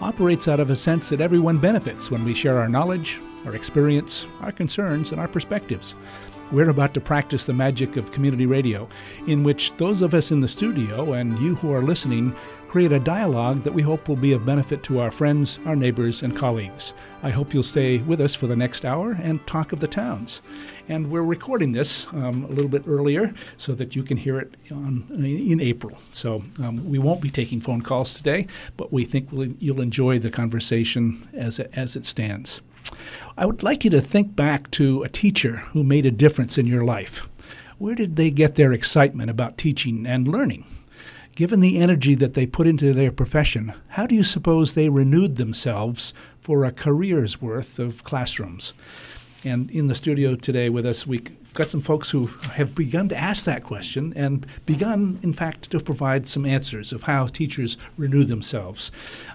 operates out of a sense that everyone benefits when we share our knowledge, our experience, our concerns, and our perspectives. We're about to practice the magic of community radio, in which those of us in the studio and you who are listening create a dialogue that we hope will be of benefit to our friends, our neighbors, and colleagues. I hope you'll stay with us for the next hour and talk of the towns. And we're recording this um, a little bit earlier so that you can hear it on, in April. So um, we won't be taking phone calls today, but we think we'll, you'll enjoy the conversation as it, as it stands. I would like you to think back to a teacher who made a difference in your life. Where did they get their excitement about teaching and learning? Given the energy that they put into their profession, how do you suppose they renewed themselves for a career's worth of classrooms? And in the studio today with us, we've got some folks who have begun to ask that question and begun, in fact, to provide some answers of how teachers renew themselves.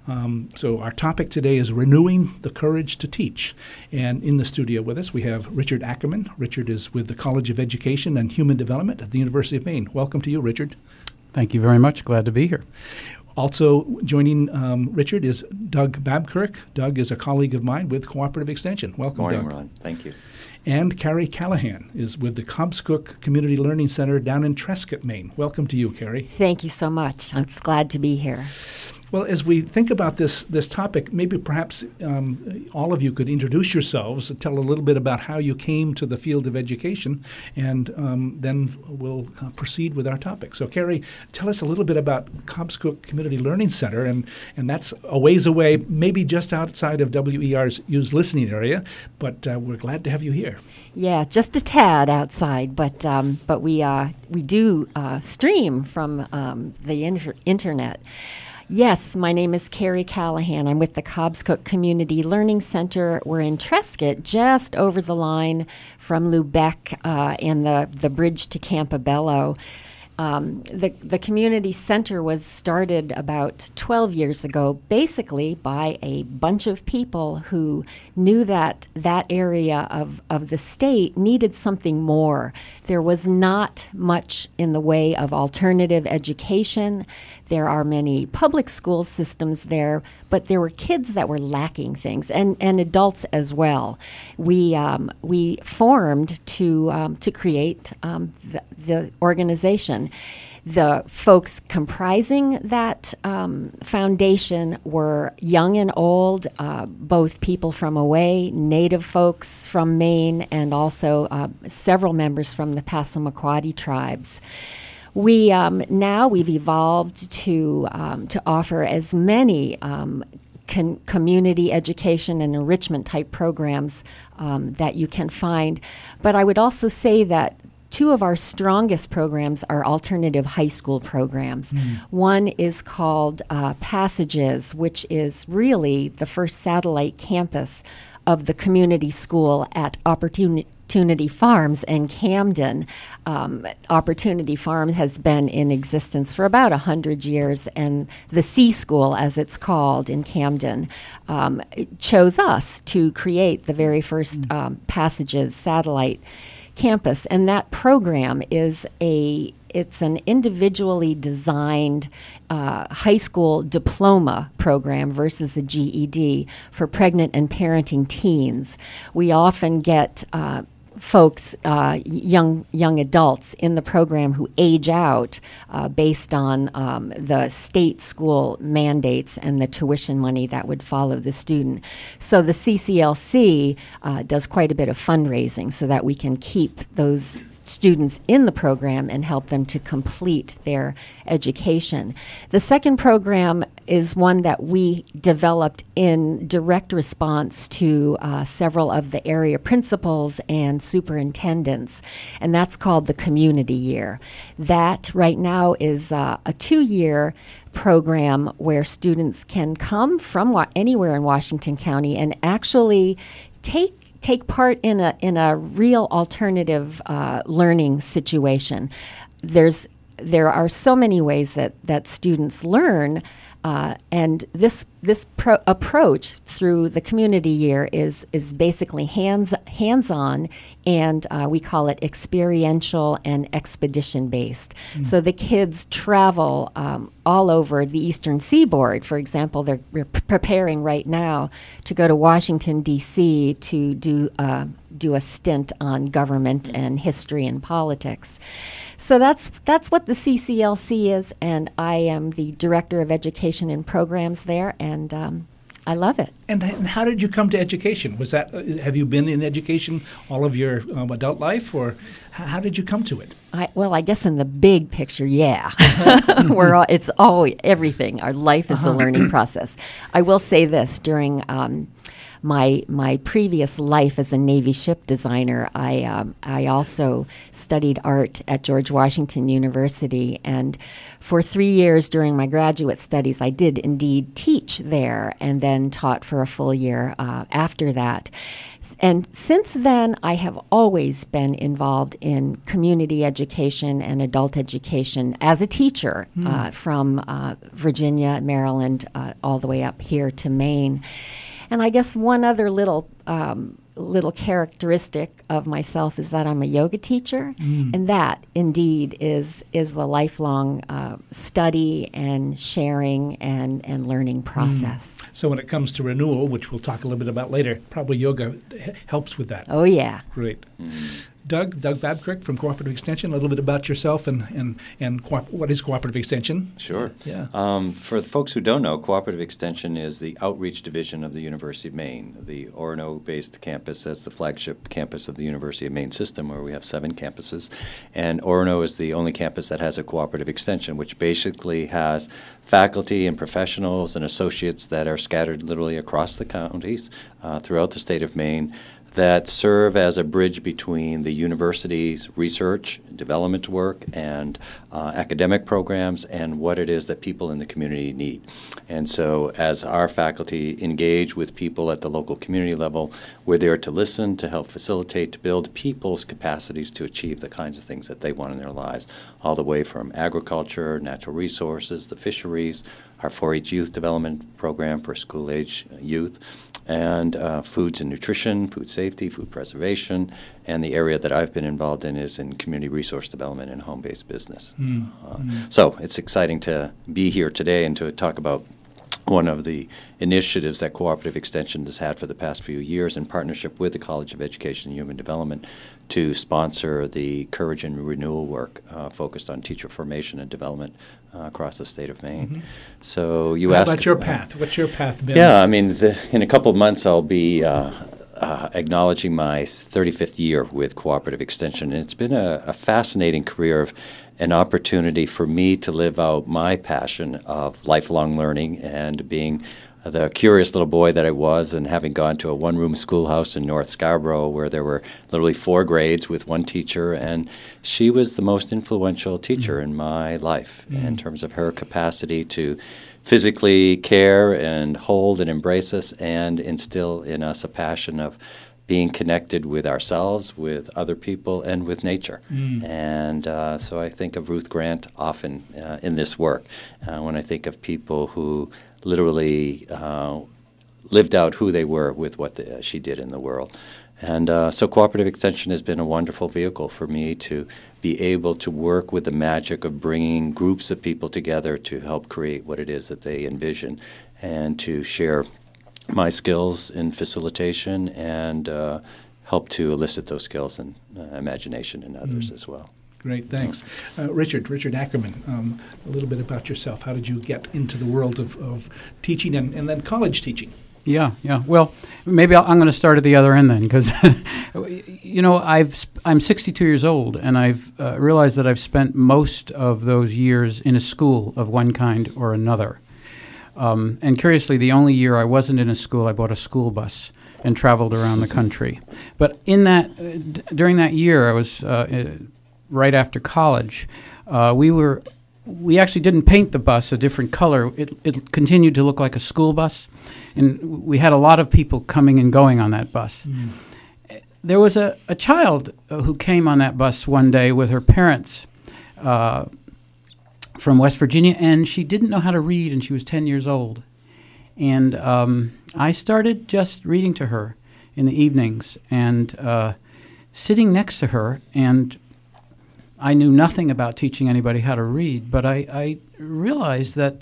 Um, so, our topic today is renewing the courage to teach. And in the studio with us, we have Richard Ackerman. Richard is with the College of Education and Human Development at the University of Maine. Welcome to you, Richard. Thank you very much. Glad to be here. Also joining um, Richard is Doug Babkirk. Doug is a colleague of mine with Cooperative Extension. Welcome, Morning, Doug. Ron. Thank you. And Carrie Callahan is with the Cobscook Community Learning Center down in Trescott, Maine. Welcome to you, Carrie. Thank you so much. I'm glad to be here. Well, as we think about this this topic, maybe perhaps um, all of you could introduce yourselves tell a little bit about how you came to the field of education, and um, then we'll uh, proceed with our topic. So, Carrie, tell us a little bit about Cobscook Community Learning Center, and and that's a ways away, maybe just outside of WER's used listening area, but uh, we're glad to have you here. Yeah, just a tad outside, but um, but we uh, we do uh, stream from um, the inter- internet. Yes, my name is Carrie Callahan. I'm with the Cobscook Community Learning Center. We're in Trescott, just over the line from Lubec uh, and the, the bridge to Campobello. Um, the, the community center was started about 12 years ago, basically by a bunch of people who knew that that area of, of the state needed something more. There was not much in the way of alternative education. There are many public school systems there, but there were kids that were lacking things, and, and adults as well. We, um, we formed to, um, to create um, the, the organization. The folks comprising that um, foundation were young and old, uh, both people from away, native folks from Maine, and also uh, several members from the Passamaquoddy tribes. We um, now we've evolved to um, to offer as many um, con- community education and enrichment type programs um, that you can find. But I would also say that two of our strongest programs are alternative high school programs. Mm. One is called uh, Passages, which is really the first satellite campus of the community school at Opportunity Farms in Camden. Um, Opportunity Farm has been in existence for about 100 years, and the C School, as it's called in Camden, um, chose us to create the very first mm. um, Passages satellite campus, and that program is a it's an individually designed uh, high school diploma program versus a GED for pregnant and parenting teens. We often get uh, folks, uh, young young adults in the program who age out uh, based on um, the state school mandates and the tuition money that would follow the student. So the CCLC uh, does quite a bit of fundraising so that we can keep those students in the program and help them to complete their education. The second program is one that we developed in direct response to uh, several of the area principals and superintendents, and that's called the Community Year. That right now is uh, a two year program where students can come from wa- anywhere in Washington County and actually take take part in a in a real alternative uh, learning situation. There's there are so many ways that that students learn. Uh, and this this pro- approach through the community year is is basically hands hands on, and uh, we call it experiential and expedition based. Mm. So the kids travel um, all over the eastern seaboard. For example, they're p- preparing right now to go to Washington D.C. to do uh, do a stint on government and history and politics. So that's that's what the CCLC is, and I am the director of education and programs there, and um, I love it. And, and, how did you come to education? Was that uh, have you been in education all of your um, adult life, or how did you come to it? I, well, I guess in the big picture, yeah, we're all, it's always everything. Our life is uh-huh. a learning process. I will say this during. Um, my my previous life as a Navy ship designer, I um, I also studied art at George Washington University, and for three years during my graduate studies, I did indeed teach there, and then taught for a full year uh, after that. And since then, I have always been involved in community education and adult education as a teacher mm. uh, from uh, Virginia, Maryland, uh, all the way up here to Maine. And I guess one other little um, little characteristic of myself is that I'm a yoga teacher, mm. and that indeed is is the lifelong uh, study and sharing and and learning mm. process. Mm. So when it comes to renewal, which we'll talk a little bit about later, probably yoga h- helps with that. Oh yeah, great. Mm. Doug, Doug Babkirk from Cooperative Extension, a little bit about yourself and, and, and co- what is Cooperative Extension? Sure. Yeah. Um, for the folks who don't know, Cooperative Extension is the outreach division of the University of Maine. The Orono based campus as the flagship campus of the University of Maine system, where we have seven campuses. And Orono is the only campus that has a Cooperative Extension, which basically has faculty and professionals and associates that are scattered literally across the counties uh, throughout the state of Maine that serve as a bridge between the university's research, and development work, and uh, academic programs and what it is that people in the community need. And so, as our faculty engage with people at the local community level, we're there to listen, to help facilitate, to build people's capacities to achieve the kinds of things that they want in their lives, all the way from agriculture, natural resources, the fisheries, our 4 H youth development program for school age youth and uh, foods and nutrition, food safety, food preservation, and the area that I've been involved in is in community resource development and home based business. Mm. Uh, mm. So it's exciting to be here today and to talk about one of the initiatives that Cooperative Extension has had for the past few years in partnership with the College of Education and Human Development to sponsor the Courage and Renewal work uh, focused on teacher formation and development uh, across the state of Maine. Mm-hmm. So you How asked about your path. What's your path been? Yeah, I mean, the, in a couple of months, I'll be. Uh, uh, acknowledging my 35th year with Cooperative Extension. And it's been a, a fascinating career of an opportunity for me to live out my passion of lifelong learning and being the curious little boy that I was, and having gone to a one room schoolhouse in North Scarborough where there were literally four grades with one teacher, and she was the most influential teacher mm. in my life mm. in terms of her capacity to physically care and hold and embrace us and instill in us a passion of being connected with ourselves, with other people, and with nature. Mm. And uh, so I think of Ruth Grant often uh, in this work uh, when I think of people who literally uh, lived out who they were with what the, she did in the world. And uh, so Cooperative Extension has been a wonderful vehicle for me to be able to work with the magic of bringing groups of people together to help create what it is that they envision and to share my skills in facilitation and uh, help to elicit those skills and uh, imagination in others mm. as well. Great, thanks. Uh, Richard, Richard Ackerman, um, a little bit about yourself. How did you get into the world of, of teaching and, and then college teaching? Yeah, yeah. Well, maybe i am going to start at the other end then, because you know I've sp- I'm 62 years old, and I've uh, realized that I've spent most of those years in a school of one kind or another. Um, and curiously, the only year I wasn't in a school, I bought a school bus and traveled around the country. But in that, uh, d- during that year, I was uh, uh right after college. Uh, we were we actually didn't paint the bus a different color. It, it continued to look like a school bus, and we had a lot of people coming and going on that bus. Mm. There was a, a child uh, who came on that bus one day with her parents uh, from West Virginia, and she didn't know how to read, and she was 10 years old. And um, I started just reading to her in the evenings and uh, sitting next to her and I knew nothing about teaching anybody how to read, but I, I realized that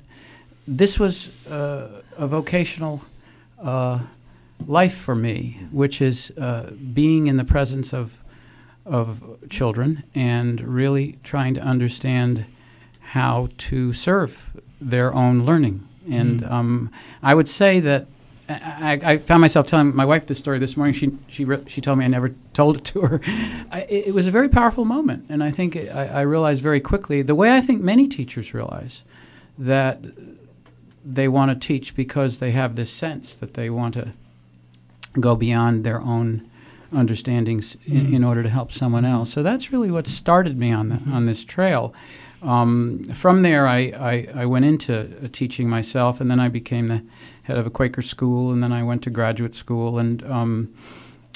this was uh, a vocational uh, life for me, which is uh, being in the presence of of children and really trying to understand how to serve their own learning. And mm. um, I would say that I, I, found myself telling my wife this story this morning. She she re- she told me I never told it to her. I, it, was a very powerful moment, and I think I, I, realized very quickly the way I think many teachers realize that they want to teach because they have this sense that they want to go beyond their own understandings mm. in, in, order to help someone else. So that's really what started me on the, mm-hmm. on this trail. Um, from there, I, I, I, went into uh, teaching myself, and then I became the head of a Quaker school, and then I went to graduate school and um,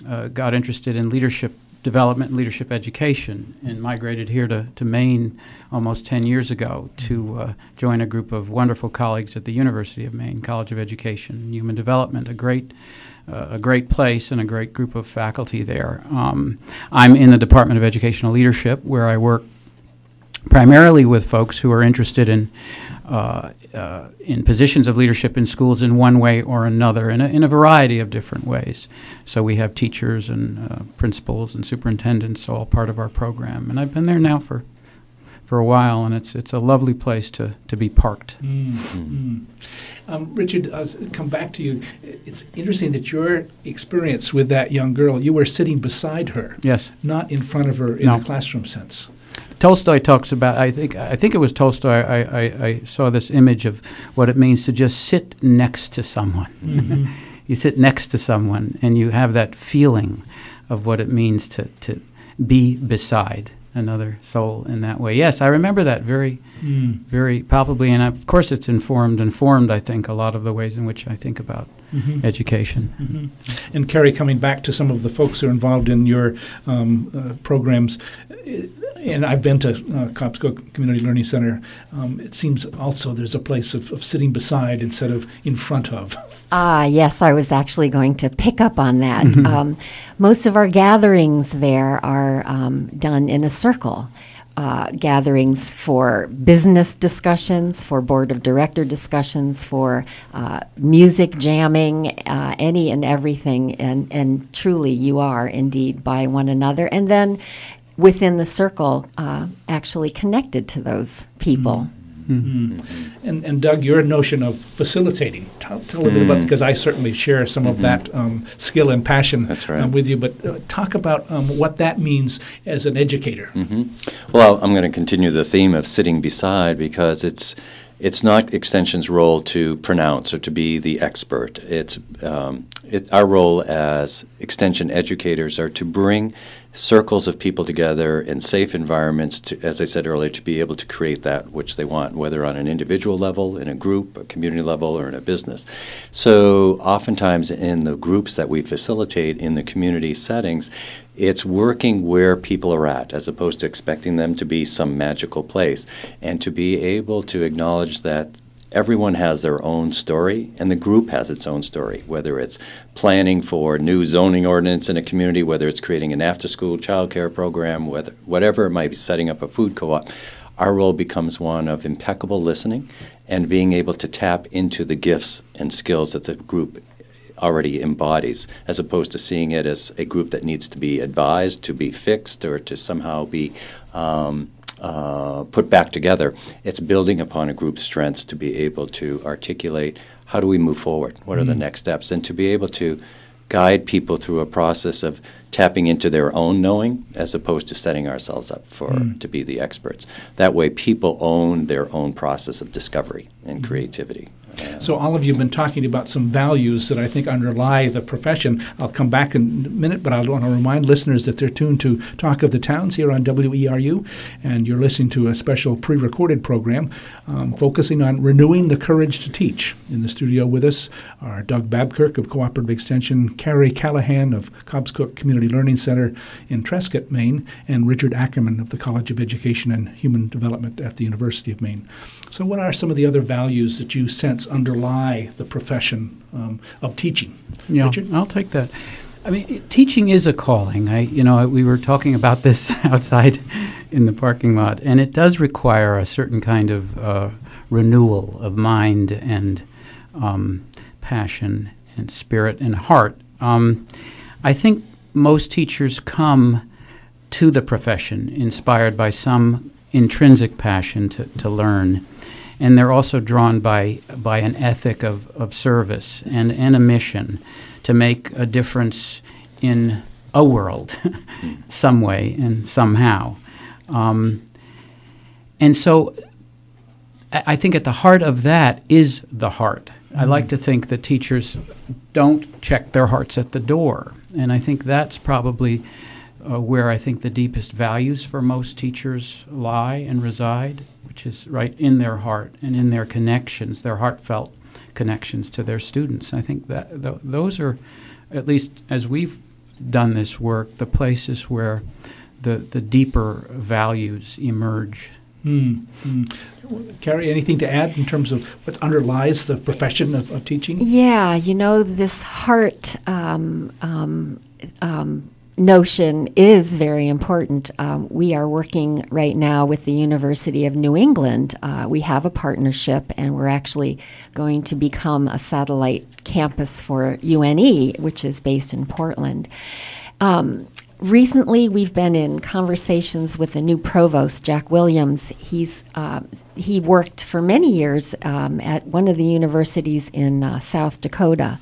uh, got interested in leadership development and leadership education, and migrated here to, to Maine almost 10 years ago to uh, join a group of wonderful colleagues at the University of Maine College of Education and Human Development, a great uh, a great place and a great group of faculty there. Um, I'm in the Department of Educational Leadership, where I work primarily with folks who are interested in uh, uh, in positions of leadership in schools in one way or another, in a, in a variety of different ways. So we have teachers and uh, principals and superintendents all part of our program, and I've been there now for for a while, and it's it's a lovely place to, to be parked. Mm. Mm. Um, Richard, I'll come back to you. It's interesting that your experience with that young girl, you were sitting beside her, yes, not in front of her in no. a classroom sense. Tolstoy talks about. I think. I think it was Tolstoy. I, I, I saw this image of what it means to just sit next to someone. Mm-hmm. you sit next to someone, and you have that feeling of what it means to to be beside another soul in that way. Yes, I remember that very, mm. very palpably, and of course, it's informed informed. I think a lot of the ways in which I think about mm-hmm. education. Mm-hmm. And Carrie, coming back to some of the folks who are involved in your um, uh, programs, and I've been to uh, Cobscook Community Learning Center. Um, it seems also there's a place of, of, sitting beside instead of in front of. Ah, yes, I was actually going to pick up on that. Mm-hmm. Um, most of our gatherings there are um, done in a circle. Uh, gatherings for business discussions, for board of director discussions, for uh, music jamming, uh, any and everything. And, and truly, you are indeed by one another. And then within the circle uh, actually connected to those people. Mm-hmm. Mm-hmm. And, and Doug, your notion of facilitating, tell, tell a little bit about because I certainly share some mm-hmm. of that um, skill and passion right. uh, with you. But uh, talk about um, what that means as an educator. Mm-hmm. Well, I'm going to continue the theme of sitting beside because it's it's not Extension's role to pronounce or to be the expert. It's um, it, our role as Extension educators are to bring circles of people together in safe environments, to, as I said earlier, to be able to create that which they want, whether on an individual level, in a group, a community level, or in a business. So, oftentimes in the groups that we facilitate in the community settings, it's working where people are at as opposed to expecting them to be some magical place and to be able to acknowledge that everyone has their own story, and the group has its own story, whether it's planning for new zoning ordinance in a community, whether it's creating an after school child care program, whether, whatever it might be, setting up a food co op. Our role becomes one of impeccable listening and being able to tap into the gifts and skills that the group already embodies, as opposed to seeing it as a group that needs to be advised, to be fixed, or to somehow be um, uh, put back together, it's building upon a group's strengths to be able to articulate how do we move forward? What are the mm. next steps? And to be able to guide people through a process of tapping into their own knowing as opposed to setting ourselves up for mm. to be the experts. That way people own their own process of discovery and mm. creativity. So all of you have been talking about some values that I think underlie the profession. I'll come back in a minute, but I want to remind listeners that they're tuned to Talk of the Towns here on WERU, and you're listening to a special pre-recorded program um, focusing on renewing the courage to teach. In the studio with us are Doug Babkirk of Cooperative Extension, Carrie Callahan of Cobscook Community Learning Center in Trescott, Maine, and Richard Ackerman of the College of Education and Human Development at the University of Maine. So, what are some of the other values that you sense underlie the profession um, of teaching? Yeah, Richard? I'll take that. I mean, teaching is a calling. I, you know, we were talking about this outside in the parking lot, and it does require a certain kind of uh, renewal of mind and um, passion and spirit and heart. Um, I think most teachers come to the profession inspired by some intrinsic passion to, to learn. And they're also drawn by, by an ethic of, of service and, and a mission to make a difference in a world, some way and somehow. Um, and so I I think at the heart of that is the heart. I like to think that teachers don't check their hearts at the door. And I think that's probably uh, where I think the deepest values for most teachers lie and reside, which is right in their heart and in their connections, their heartfelt connections to their students. I think that th- those are, at least as we've done this work, the places where the, the deeper values emerge. Mm, mm. Carrie, anything to add in terms of what underlies the profession of, of teaching? Yeah, you know, this heart um, um, um, notion is very important. Um, we are working right now with the University of New England. Uh, we have a partnership, and we're actually going to become a satellite campus for UNE, which is based in Portland. Um, recently, we've been in conversations with the new provost, Jack Williams. He's uh, he worked for many years um, at one of the universities in uh, South Dakota.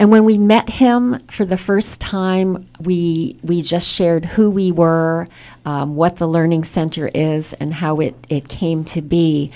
And when we met him for the first time, we we just shared who we were, um, what the Learning Center is, and how it, it came to be.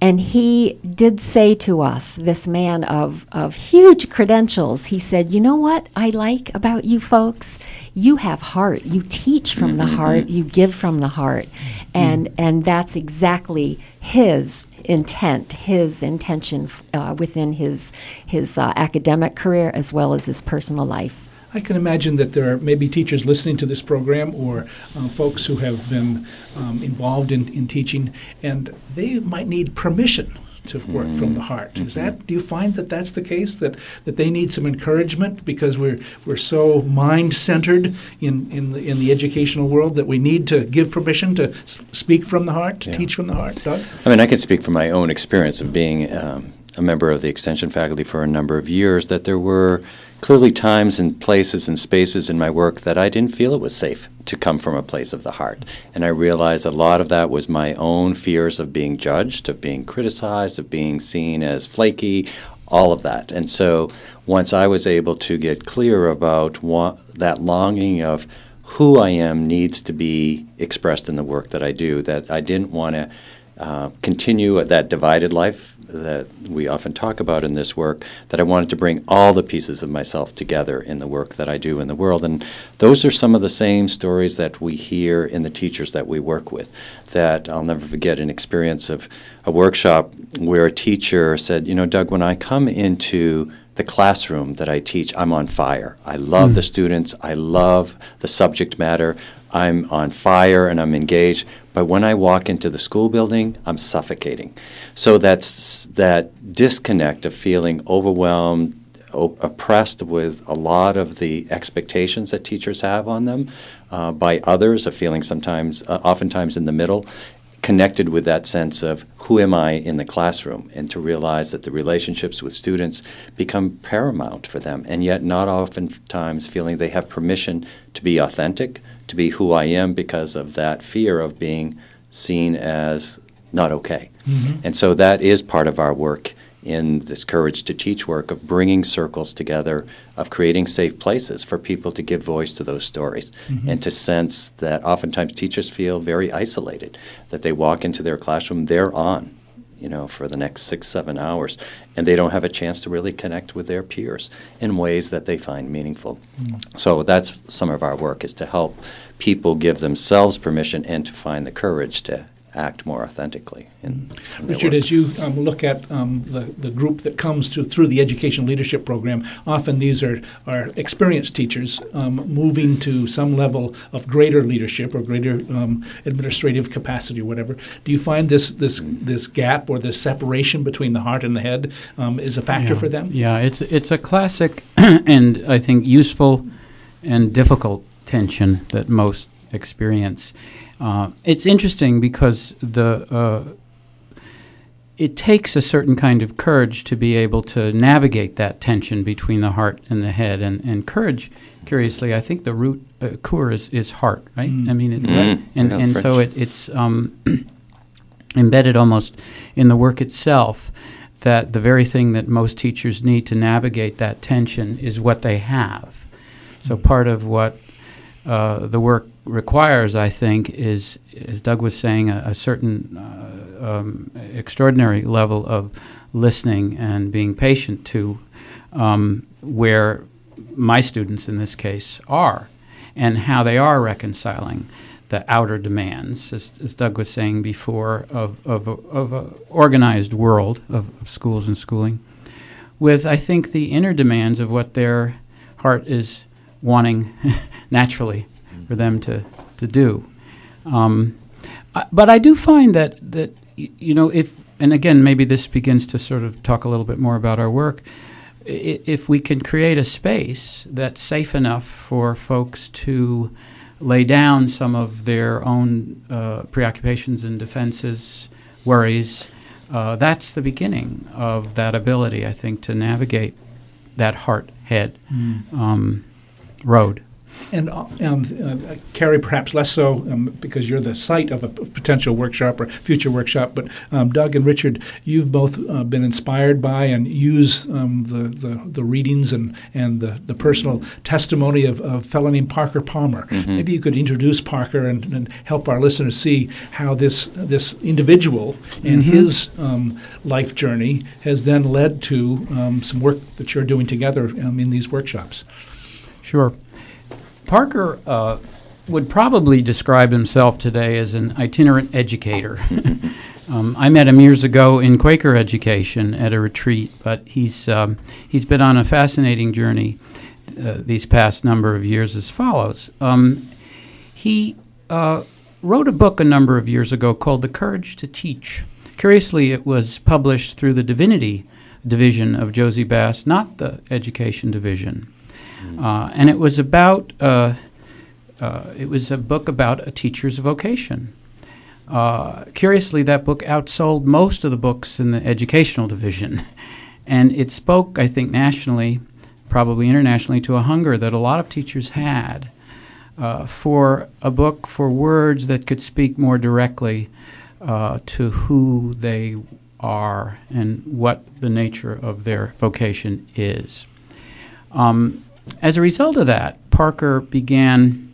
And he did say to us, this man of, of huge credentials, he said, You know what I like about you folks? You have heart. You teach from the heart. You give from the heart. And, and that's exactly his intent, his intention uh, within his, his uh, academic career as well as his personal life. I can imagine that there are maybe teachers listening to this program or uh, folks who have been um, involved in, in teaching, and they might need permission to work from the heart. Is that? Do you find that that's the case? That that they need some encouragement because we're we're so mind centered in in the, in the educational world that we need to give permission to speak from the heart, to Yeah. teach from the heart. Doug. I mean, I can speak from my own experience of being um, a member of the extension faculty for a number of years that there were clearly times and places and spaces in my work that I didn't feel it was safe to come from a place of the heart. And I realized a lot of that was my own fears of being judged, of being criticized, of being seen as flaky, all of that. And so once I was able to get clear about wa- that longing of who I am needs to be expressed in the work that I do, that I didn't want to uh, continue that divided life that we often talk about in this work, that I wanted to bring all the pieces of myself together in the work that I do in the world. And those are some of the same stories that we hear in the teachers that we work with. That I'll never forget an experience of a workshop where a teacher said, You know, Doug, when I come into the classroom that I teach, I'm on fire. I love the students, I love the subject matter. I'm on fire and I'm engaged. But when I walk into the school building, I'm suffocating. So that's that disconnect of feeling overwhelmed, o- oppressed with a lot of the expectations that teachers have on them uh, by others, of feeling sometimes, uh, oftentimes in the middle, connected with that sense of who am I in the classroom, and to realize that the relationships with students become paramount for them, and yet not oftentimes feeling they have permission to be authentic, to be who I am because of that fear of being seen as not okay. And so that is part of our work in this Courage to Teach work of bringing circles together, of creating safe places for people to give voice to those stories, mm-hmm. and to sense that oftentimes teachers feel very isolated, that they walk into their classroom, they're on. You know, for the next six, seven hours, and they don't have a chance to really connect with their peers in ways that they find meaningful. Mm. So that's some of our work is to help people give themselves permission and to find the courage to act more authentically. In, in Richard, as you um, look at um, the, the group that comes to through the education leadership program, often these are, are experienced teachers um, moving to some level of greater leadership or greater um, administrative capacity or whatever. Do you find this this this gap or this separation between the heart and the head um, is a factor yeah. for them? Yeah, it's it's a classic and I think useful and difficult tension that most experience. Uh, it's interesting because the uh, it takes a certain kind of courage to be able to navigate that tension between the heart and the head. And, and courage, curiously, I think the root uh, cœur is, is heart, right? Mm. I mean, it, mm. and, and so it, it's um, embedded almost in the work itself that the very thing that most teachers need to navigate that tension is what they have. So part of what uh, the work requires, I think, is, as Doug was saying, a, a certain uh, um, extraordinary level of listening and being patient to um, where my students, in this case, are and how they are reconciling the outer demands, as, as Doug was saying before, of, of, of an organized world of, of schools and schooling, with, I think, the inner demands of what their heart is wanting naturally for them to, to do. Um, I, but I do find that, that, you know, if, and again, maybe this begins to sort of talk a little bit more about our work. If we can create a space that's safe enough for folks to lay down some of their own uh, preoccupations and defenses, worries, uh, that's the beginning of that ability, I think, to navigate that heart head mm. um, road. And uh, um, uh, Carrie, perhaps less so um, because you're the site of a potential workshop or future workshop. But um, Doug and Richard, you've both uh, been inspired by and use um, the, the, the readings and, and the, the personal testimony of, of a fellow named Parker Palmer. Mm-hmm. Maybe you could introduce Parker and, and, help our listeners see how this this individual and mm-hmm. his um, life journey has then led to um, some work that you're doing together in these workshops. Sure. Parker uh, would probably describe himself today as an itinerant educator. um, I met him years ago in Quaker education at a retreat, but he's um, he's been on a fascinating journey uh, these past number of years as follows. Um, he uh, wrote a book a number of years ago called The Courage to Teach. Curiously, it was published through the Divinity division of Jossey-Bass, not the Education division. Uh, and it was about uh, uh, it was a book about a teacher's vocation. Uh, curiously, that book outsold most of the books in the educational division, and it spoke, I think, nationally, probably internationally, to a hunger that a lot of teachers had uh, for a book for words that could speak more directly uh, to who they are and what the nature of their vocation is. Um, as a result of that, Parker began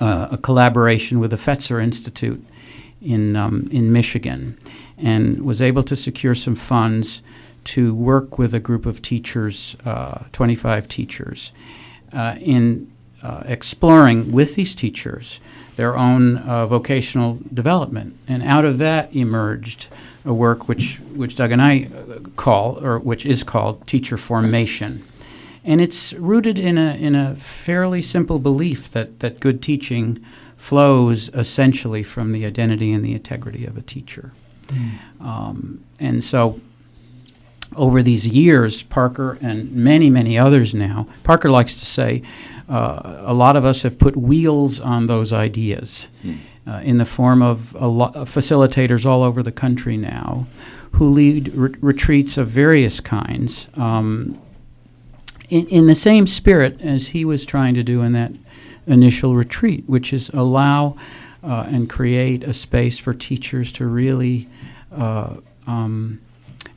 uh, a collaboration with the Fetzer Institute in, um, in Michigan and was able to secure some funds to work with a group of teachers, uh, 25 teachers, uh, in uh, exploring with these teachers their own uh, vocational development. And out of that emerged a work which, which Doug and I uh, call, or which is called teacher formation. And it's rooted in a, in a fairly simple belief that, that good teaching flows essentially from the identity and the integrity of a teacher. Mm. Um, and so over these years, Parker and many, many others now, Parker likes to say, uh, a lot of us have put wheels on those ideas mm. uh, in the form of lo- facilitators all over the country now who lead re- retreats of various kinds. Um, in, in the same spirit as he was trying to do in that initial retreat, which is allow uh, and create a space for teachers to really uh, um,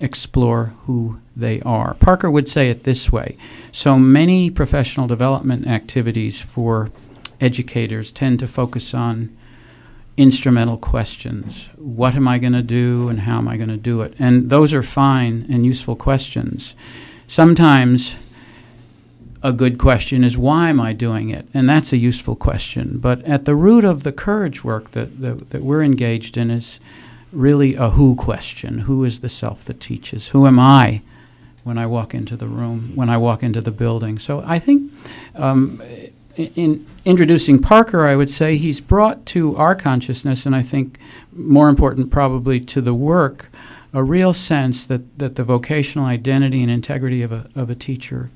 explore who they are. Parker would say it this way so many professional development activities for educators tend to focus on instrumental questions. What am I going to do and how am I going to do it? And those are fine and useful questions. Sometimes a good question is why am I doing it? And that's a useful question. But at the root of the courage work that, that, that we're engaged in is really a who question. Who is the self that teaches? Who am I when I walk into the room, when I walk into the building? So I think um, in introducing Parker, I would say he's brought to our consciousness, and I think more important probably to the work, a real sense that, that the vocational identity and integrity of a, of a teacher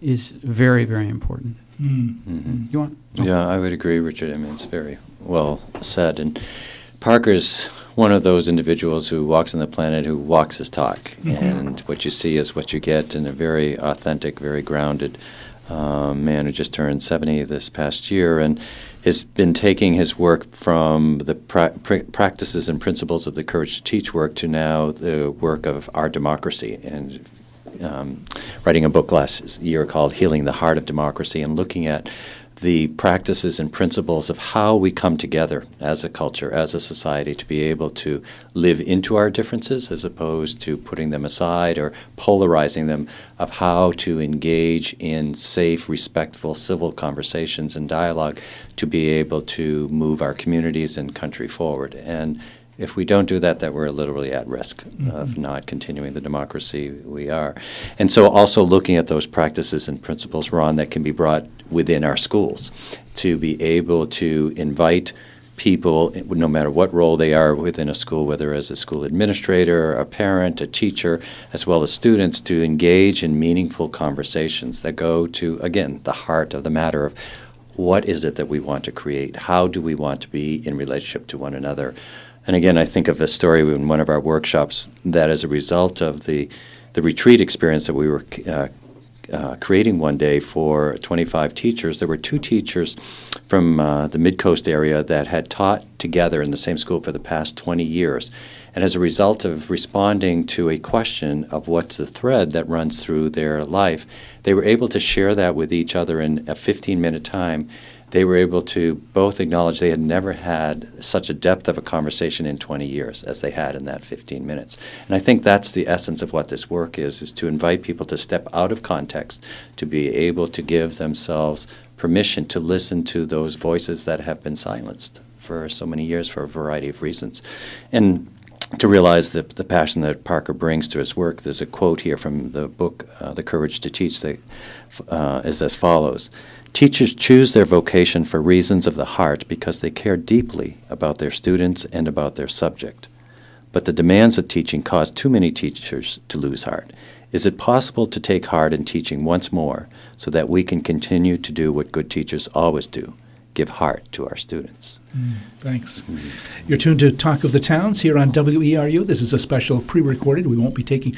is very, very important. Mm-hmm. You want? Yeah, I would agree, Richard. I mean, it's very well said. And Parker's one of those individuals who walks on the planet who walks his talk. Mm-hmm. And what you see is what you get in a very authentic, very grounded um, man who just turned 70 this past year. And has been taking his work from the pra- pr- practices and principles of the Courage to Teach work to now the work of our democracy and um, writing a book last year called Healing the Heart of Democracy and looking at the practices and principles of how we come together as a culture, as a society, to be able to live into our differences as opposed to putting them aside or polarizing them, of how to engage in safe, respectful, civil conversations and dialogue to be able to move our communities and country forward. And if we don't do that, that we're literally at risk mm-hmm. of not continuing the democracy we are. And so, also looking at those practices and principles, Ron, that can be brought within our schools to be able to invite people, no matter what role they are within a school, whether as a school administrator, a parent, a teacher, as well as students, to engage in meaningful conversations that go to, again, the heart of the matter of what is it that we want to create? How do we want to be in relationship to one another? And again, I think of a story in one of our workshops that, as a result of the the retreat experience that we were uh, uh, creating one day for 25 teachers, there were two teachers from uh, the Mid Coast area that had taught together in the same school for the past 20 years. And as a result of responding to a question of what's the thread that runs through their life, they were able to share that with each other in a 15 minute time they were able to both acknowledge they had never had such a depth of a conversation in 20 years as they had in that 15 minutes. And I think that's the essence of what this work is, is to invite people to step out of context, to be able to give themselves permission to listen to those voices that have been silenced for so many years for a variety of reasons. And to realize the, the passion that Parker brings to his work, there's a quote here from the book, uh, The Courage to Teach, that uh, is as follows Teachers choose their vocation for reasons of the heart because they care deeply about their students and about their subject. But the demands of teaching cause too many teachers to lose heart. Is it possible to take heart in teaching once more so that we can continue to do what good teachers always do give heart to our students? Mm, thanks. You're tuned to Talk of the Towns here on WERU. This is a special pre recorded. We won't be taking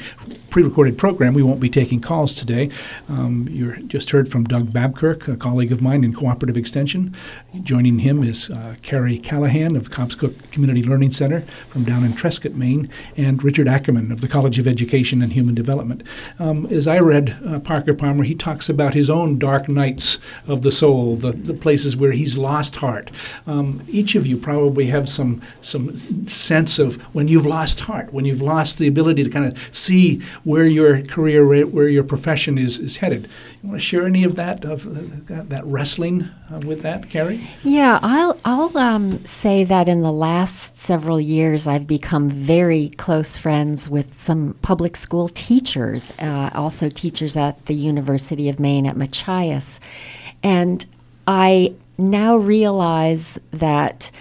pre-recorded program. We won't be taking calls today. Um, you just heard from Doug Babkirk, a colleague of mine in Cooperative Extension. Joining him is uh, Carrie Callahan of Cobscook Community Learning Center from down in Trescott, Maine, and Richard Ackerman of the College of Education and Human Development. Um, as I read uh, Parker Palmer, he talks about his own dark nights of the soul, the, the places where he's lost heart. Um, each of you probably have some some sense of when you've lost heart, when you've lost the ability to kind of see where your career, where your profession is, is headed. You want to share any of that of uh, that wrestling uh, with that, Carrie? Yeah, I'll I'll um, say that in the last several years, I've become very close friends with some public school teachers, uh, also teachers at the University of Maine at Machias, and I now realize that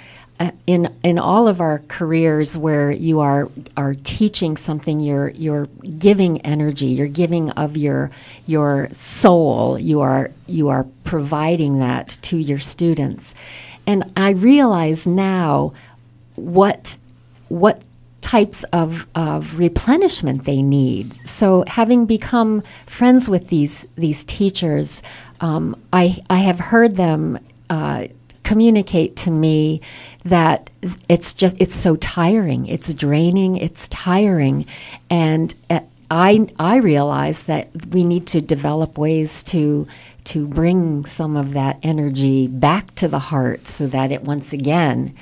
uh, in in all of our careers where you are are teaching something you're you're giving energy you're giving of your your soul you are you are providing that to your students and I realize now what what types of, of replenishment they need. So, having become friends with these these teachers, um, I I have heard them uh, communicate to me that it's just it's so tiring. It's draining. It's tiring, and uh, I I realize that we need to develop ways to to bring some of that energy back to the heart so that it once again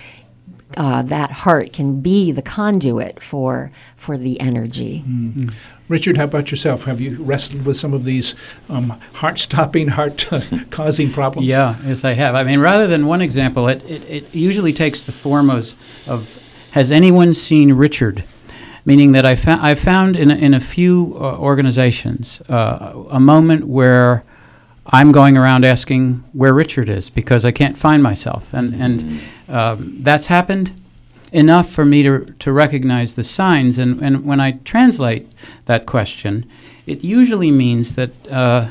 uh, that heart can be the conduit for for the energy. Mm-hmm. Richard, how about yourself? Have you wrestled with some of these um, heart-stopping, heart-causing problems? Yeah, yes, I have. I mean, rather than one example, it, it, it usually takes the form of, of has anyone seen Richard? Meaning that I, fa- I found in a, in a few uh, organizations uh, a moment where I'm going around asking where Richard is because I can't find myself. And, and mm-hmm. um, that's happened enough for me to, to recognize the signs. And, and when I translate that question, it usually means that uh,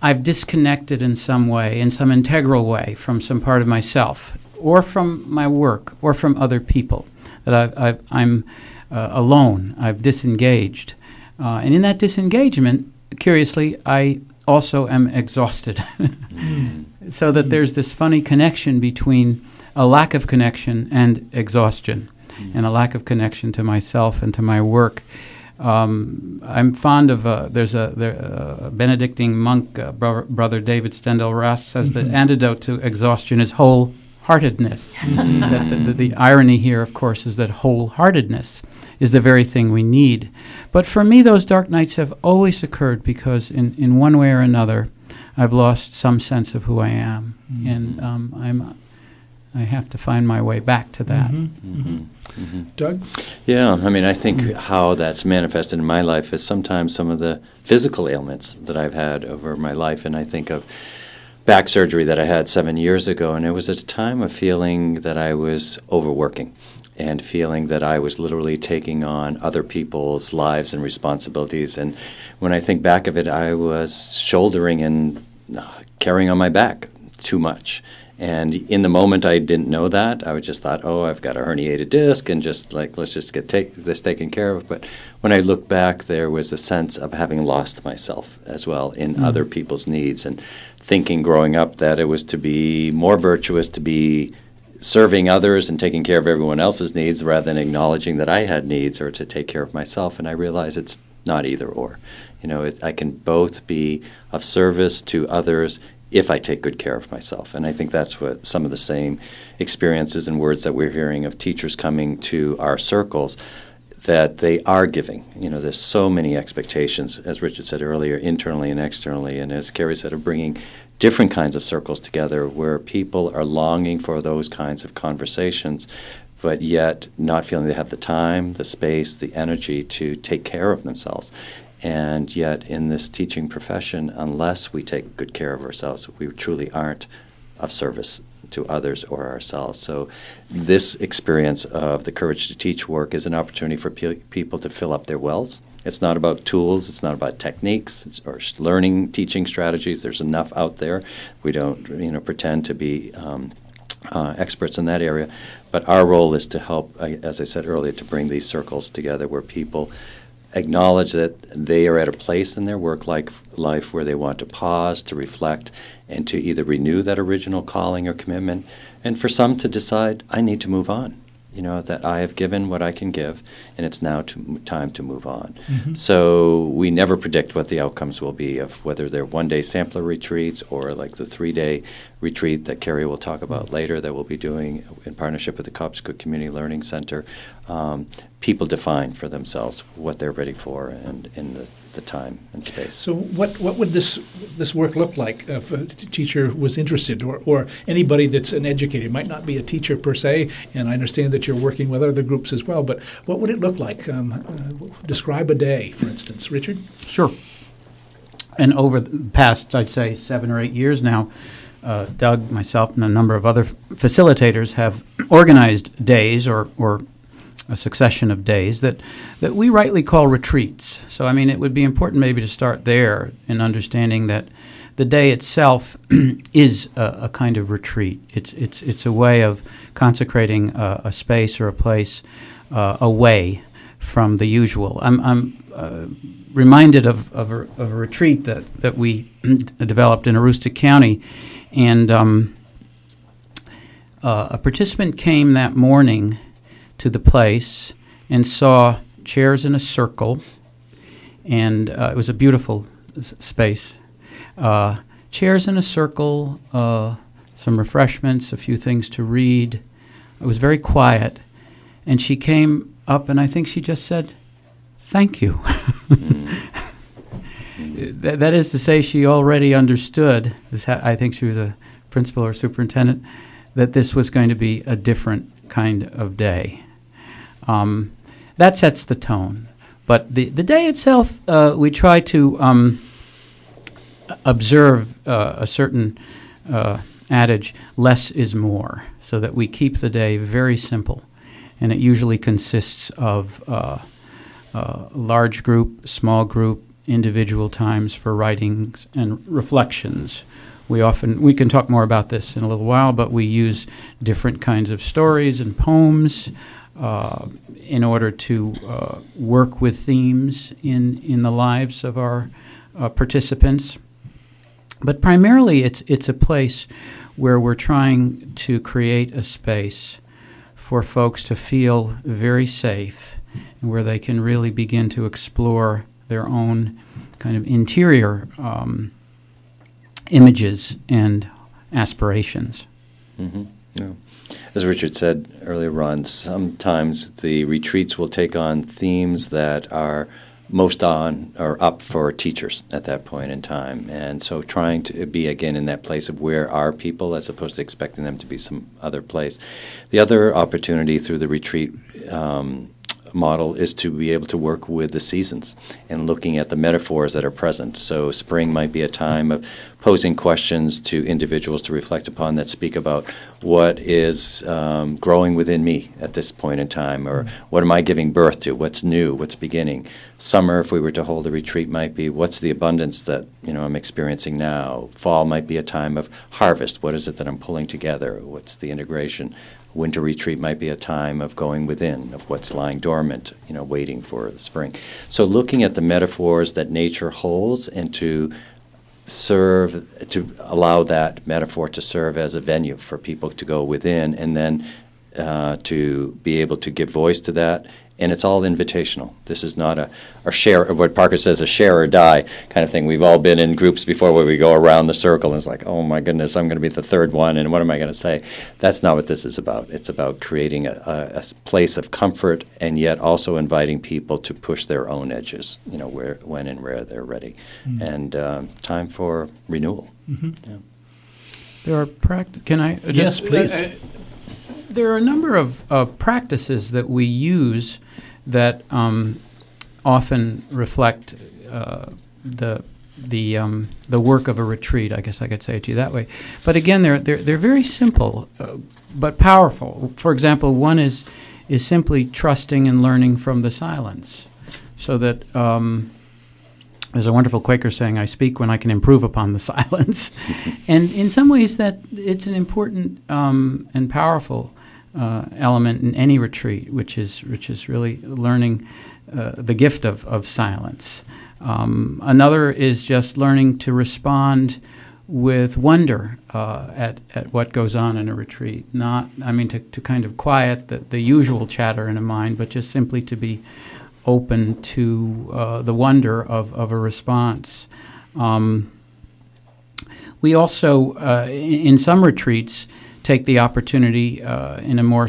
I've disconnected in some way, in some integral way, from some part of myself, or from my work, or from other people. That i am uh, alone, I've disengaged. Uh, and in that disengagement, curiously, I also am exhausted. mm. So that there's this funny connection between a lack of connection and exhaustion, mm. and a lack of connection to myself and to my work. Um, I'm fond of uh, there's a, there, uh, Benedictine monk, uh, bro- brother David Steindl-Rast says mm-hmm. the antidote to exhaustion is wholeheartedness. Mm-hmm. the, the, the, irony here, of course, is that wholeheartedness is the very thing we need. But for me, those dark nights have always occurred because, in, in one way or another, I've lost some sense of who I am, mm-hmm. and um, I'm I have to find my way back to that. Mm-hmm. Mm-hmm. Mm-hmm. Doug? Yeah, I mean, I think how that's manifested in my life is sometimes some of the physical ailments that I've had over my life. And I think of back surgery that I had seven years ago, and it was at a time of feeling that I was overworking and feeling that I was literally taking on other people's lives and responsibilities. And when I think back of it, I was shouldering and uh, carrying on my back too much and in the moment, I didn't know that. I was just thought, oh, I've got a herniated disc, and just like let's just get take this taken care of. But when I look back, there was a sense of having lost myself as well in mm. other people's needs, and thinking growing up that it was to be more virtuous to be serving others and taking care of everyone else's needs rather than acknowledging that I had needs or to take care of myself. And I realize it's not either or. You know, it, I can both be of service to others if I take good care of myself. And I think that's what some of the same experiences and words that we're hearing of teachers coming to our circles that they are giving. You know, there's so many expectations, as Richard said earlier, internally and externally, and as Carrie said, of bringing different kinds of circles together where people are longing for those kinds of conversations, but yet not feeling they have the time, the space, the energy to take care of themselves. And yet, in this teaching profession, unless we take good care of ourselves, we truly aren't of service to others or ourselves. So, this experience of the Courage to Teach work is an opportunity for pe- people to fill up their wells. It's not about tools, it's not about techniques or learning teaching strategies. There's enough out there. We don't you know, pretend to be um, uh, experts in that area. But our role is to help, as I said earlier, to bring these circles together where people acknowledge that they are at a place in their work life where they want to pause, to reflect, and to either renew that original calling or commitment, and for some to decide, I need to move on. You know, that I have given what I can give, and it's now to, time to move on. Mm-hmm. So we never predict what the outcomes will be of whether they're one day sampler retreats or like the three day retreat that Carrie will talk about later that we'll be doing in partnership with the Cobscook Community Learning Center. Um, people define for themselves what they're ready for and in the, the time and space. So, what, what would this this work look like if a t- teacher was interested, or, or anybody that's an educator? It might not be a teacher per se, and I understand that you're working with other groups as well. But what would it look like? Um, uh, describe a day, for instance, Richard. Sure. And over the past, I'd say seven or eight years now, uh, Doug, myself, and a number of other facilitators have organized days or, or a succession of days that, that we rightly call retreats. So, I mean, it would be important maybe to start there in understanding that the day itself is a, a, kind of retreat. It's, it's, it's a way of consecrating a, a space or a place uh, away from the usual. I'm, I'm uh, reminded of, of a, of, a, retreat that, that we developed in Aroostook County, and um, uh, a participant came that morning to the place and saw chairs in a circle, and uh, it was a beautiful s- space. Uh, chairs in a circle, uh, some refreshments, a few things to read. It was very quiet, and she came up, and I think she just said, "Thank you." Th- that is to say, she already understood. This ha- I think she was a principal or superintendent that this was going to be a different kind of day. Um, that sets the tone. But the, the day itself, uh, we try to um, observe uh, a certain uh, adage less is more, so that we keep the day very simple. And it usually consists of uh, uh, large group, small group, individual times for writings and reflections. We often we can talk more about this in a little while, but we use different kinds of stories and poems uh, in order to uh, work with themes in in the lives of our uh, participants. But primarily, it's it's a place where we're trying to create a space for folks to feel very safe and where they can really begin to explore their own kind of interior um, images and aspirations. Mm-hmm. Yeah. As Richard said earlier on, sometimes the retreats will take on themes that are most on or up for teachers at that point in time. And so trying to be again in that place of where are people as opposed to expecting them to be some other place. The other opportunity through the retreat um, model is to be able to work with the seasons and looking at the metaphors that are present. So, spring might be a time of posing questions to individuals to reflect upon that speak about what is um, growing within me at this point in time, or what am I giving birth to? What's new? What's beginning? Summer, if we were to hold a retreat, might be what's the abundance that you know I'm experiencing now. Fall might be a time of harvest. What is it that I'm pulling together? What's the integration? winter retreat might be a time of going within, of what's lying dormant, you know, waiting for the spring. So looking at the metaphors that nature holds and to serve, to allow that metaphor to serve as a venue for people to go within and then uh, to be able to give voice to that and it's all invitational. This is not a, a share, what Parker says, a share or die kind of thing. We've all been in groups before where we go around the circle and it's like, oh my goodness, I'm going to be the third one, and what am I going to say? That's not what this is about. It's about creating a, a, a place of comfort and yet also inviting people to push their own edges, you know, where, when and where they're ready. Mm-hmm. And um, time for renewal. Mm-hmm. Yeah. There are practice. Can I? Just, yes, please. Uh, there are a number of uh, practices that we use that um, often reflect uh, the the um, the work of a retreat. I guess I could say it to you that way. But again, they're they're they're very simple, uh, but powerful. For example, one is is simply trusting and learning from the silence, so that. Um, there's a wonderful Quaker saying, "I speak when I can improve upon the silence," and in some ways, that it's an important um, and powerful uh, element in any retreat, which is which is really learning uh, the gift of of silence. Um, another is just learning to respond with wonder uh, at at what goes on in a retreat. Not, I mean, to, to kind of quiet the, the usual chatter in a mind, but just simply to be open to uh, the wonder of, of a response. Um, we also, uh, in, in, some retreats, take the opportunity uh, in a more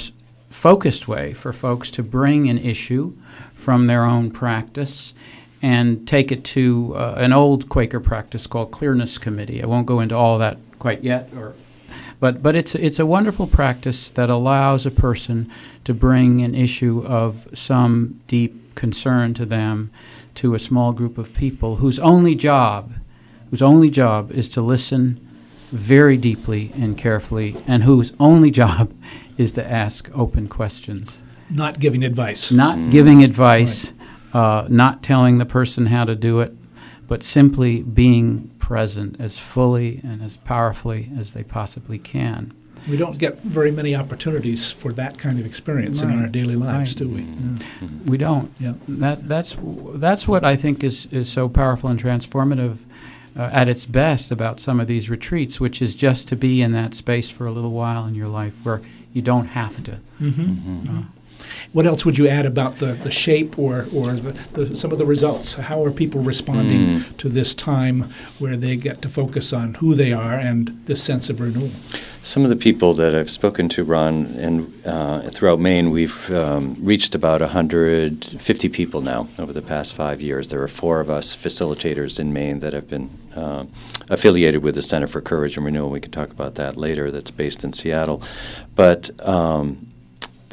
focused way for folks to bring an issue from their own practice and take it to uh, an old Quaker practice called clearness committee. I won't go into all that quite yet, or, but but it's it's a wonderful practice that allows a person to bring an issue of some deep concern to them to a small group of people whose only job whose only job is to listen very deeply and carefully, and whose only job is to ask open questions. Not giving advice. Not mm. giving advice, right. uh, not telling the person how to do it, but simply being present as fully and as powerfully as they possibly can. We don't get very many opportunities for that kind of experience right. in our daily lives, right. do we? Yeah. We don't. Yeah. That, that's, that's what I think is, is so powerful and transformative uh, at its best about some of these retreats, which is just to be in that space for a little while in your life where you don't have to. Mm-hmm. Uh, what else would you add about the, the shape or, or the, the, some of the results? How are people responding mm. to this time where they get to focus on who they are and this sense of renewal? Some of the people that I've spoken to, Ron, and uh, throughout Maine, we've um, reached about 150 people now over the past five years. There are four of us facilitators in Maine that have been uh, affiliated with the Center for Courage and Renewal. We can talk about that later. That's based in Seattle, but. Um,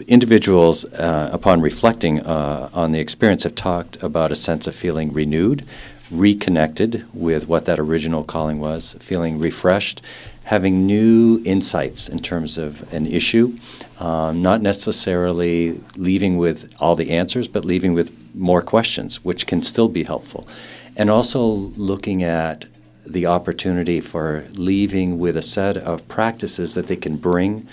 individuals, uh, upon reflecting uh, on the experience, have talked about a sense of feeling renewed, reconnected with what that original calling was, feeling refreshed, having new insights in terms of an issue, um, not necessarily leaving with all the answers, but leaving with more questions, which can still be helpful. And also looking at the opportunity for leaving with a set of practices that they can bring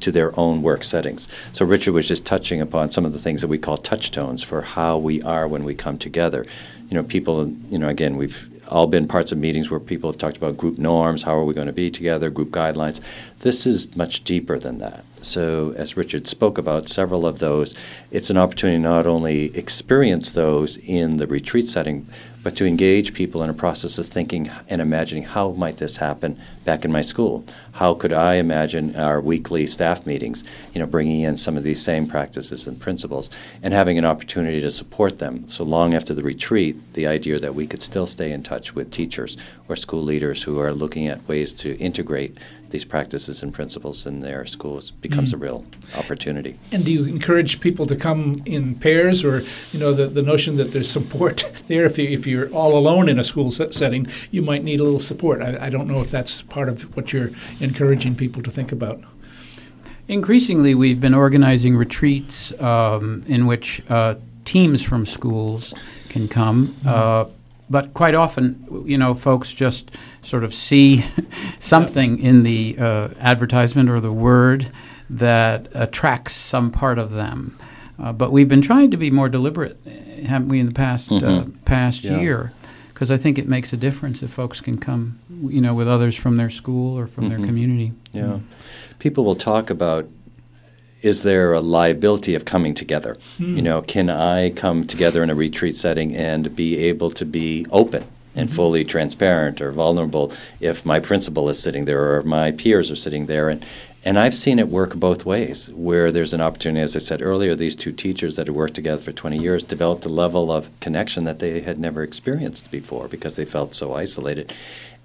to their own work settings. So Richard was just touching upon some of the things that we call touchstones for how we are when we come together. You know, people, you know, again, we've all been parts of meetings where people have talked about group norms, how are we going to be together, group guidelines. This is much deeper than that. So, as Richard spoke about several of those, it's an opportunity not only experience those in the retreat setting, but to engage people in a process of thinking and imagining how might this happen back in my school? How could I imagine our weekly staff meetings, you know, bringing in some of these same practices and principles and having an opportunity to support them. So long after the retreat, the idea that we could still stay in touch with teachers or school leaders who are looking at ways to integrate these practices and principles in their schools becomes mm. a real opportunity. And do you encourage people to come in pairs, or you know the, the notion that there's support there? If you if you're all alone in a school setting, you might need a little support. I, I don't know if that's part of what you're encouraging people to think about. Increasingly, we've been organizing retreats um, in which uh, teams from schools can come. Mm-hmm. Uh, but quite often, you know, folks just sort of see something in the uh, advertisement or the word that attracts some part of them. Uh, but we've been trying to be more deliberate, haven't we, in the past uh, mm-hmm. uh, past yeah. year? Because I think it makes a difference if folks can come, you know, with others from their school or from mm-hmm. their community. Yeah, people will talk about is there a liability of coming together? Mm. You know, can I come together in a retreat setting and be able to be open and mm-hmm. fully transparent or vulnerable if my principal is sitting there or my peers are sitting there and and I've seen it work both ways, where there's an opportunity, as I said earlier, these two teachers that had worked together for 20 years developed a level of connection that they had never experienced before because they felt so isolated.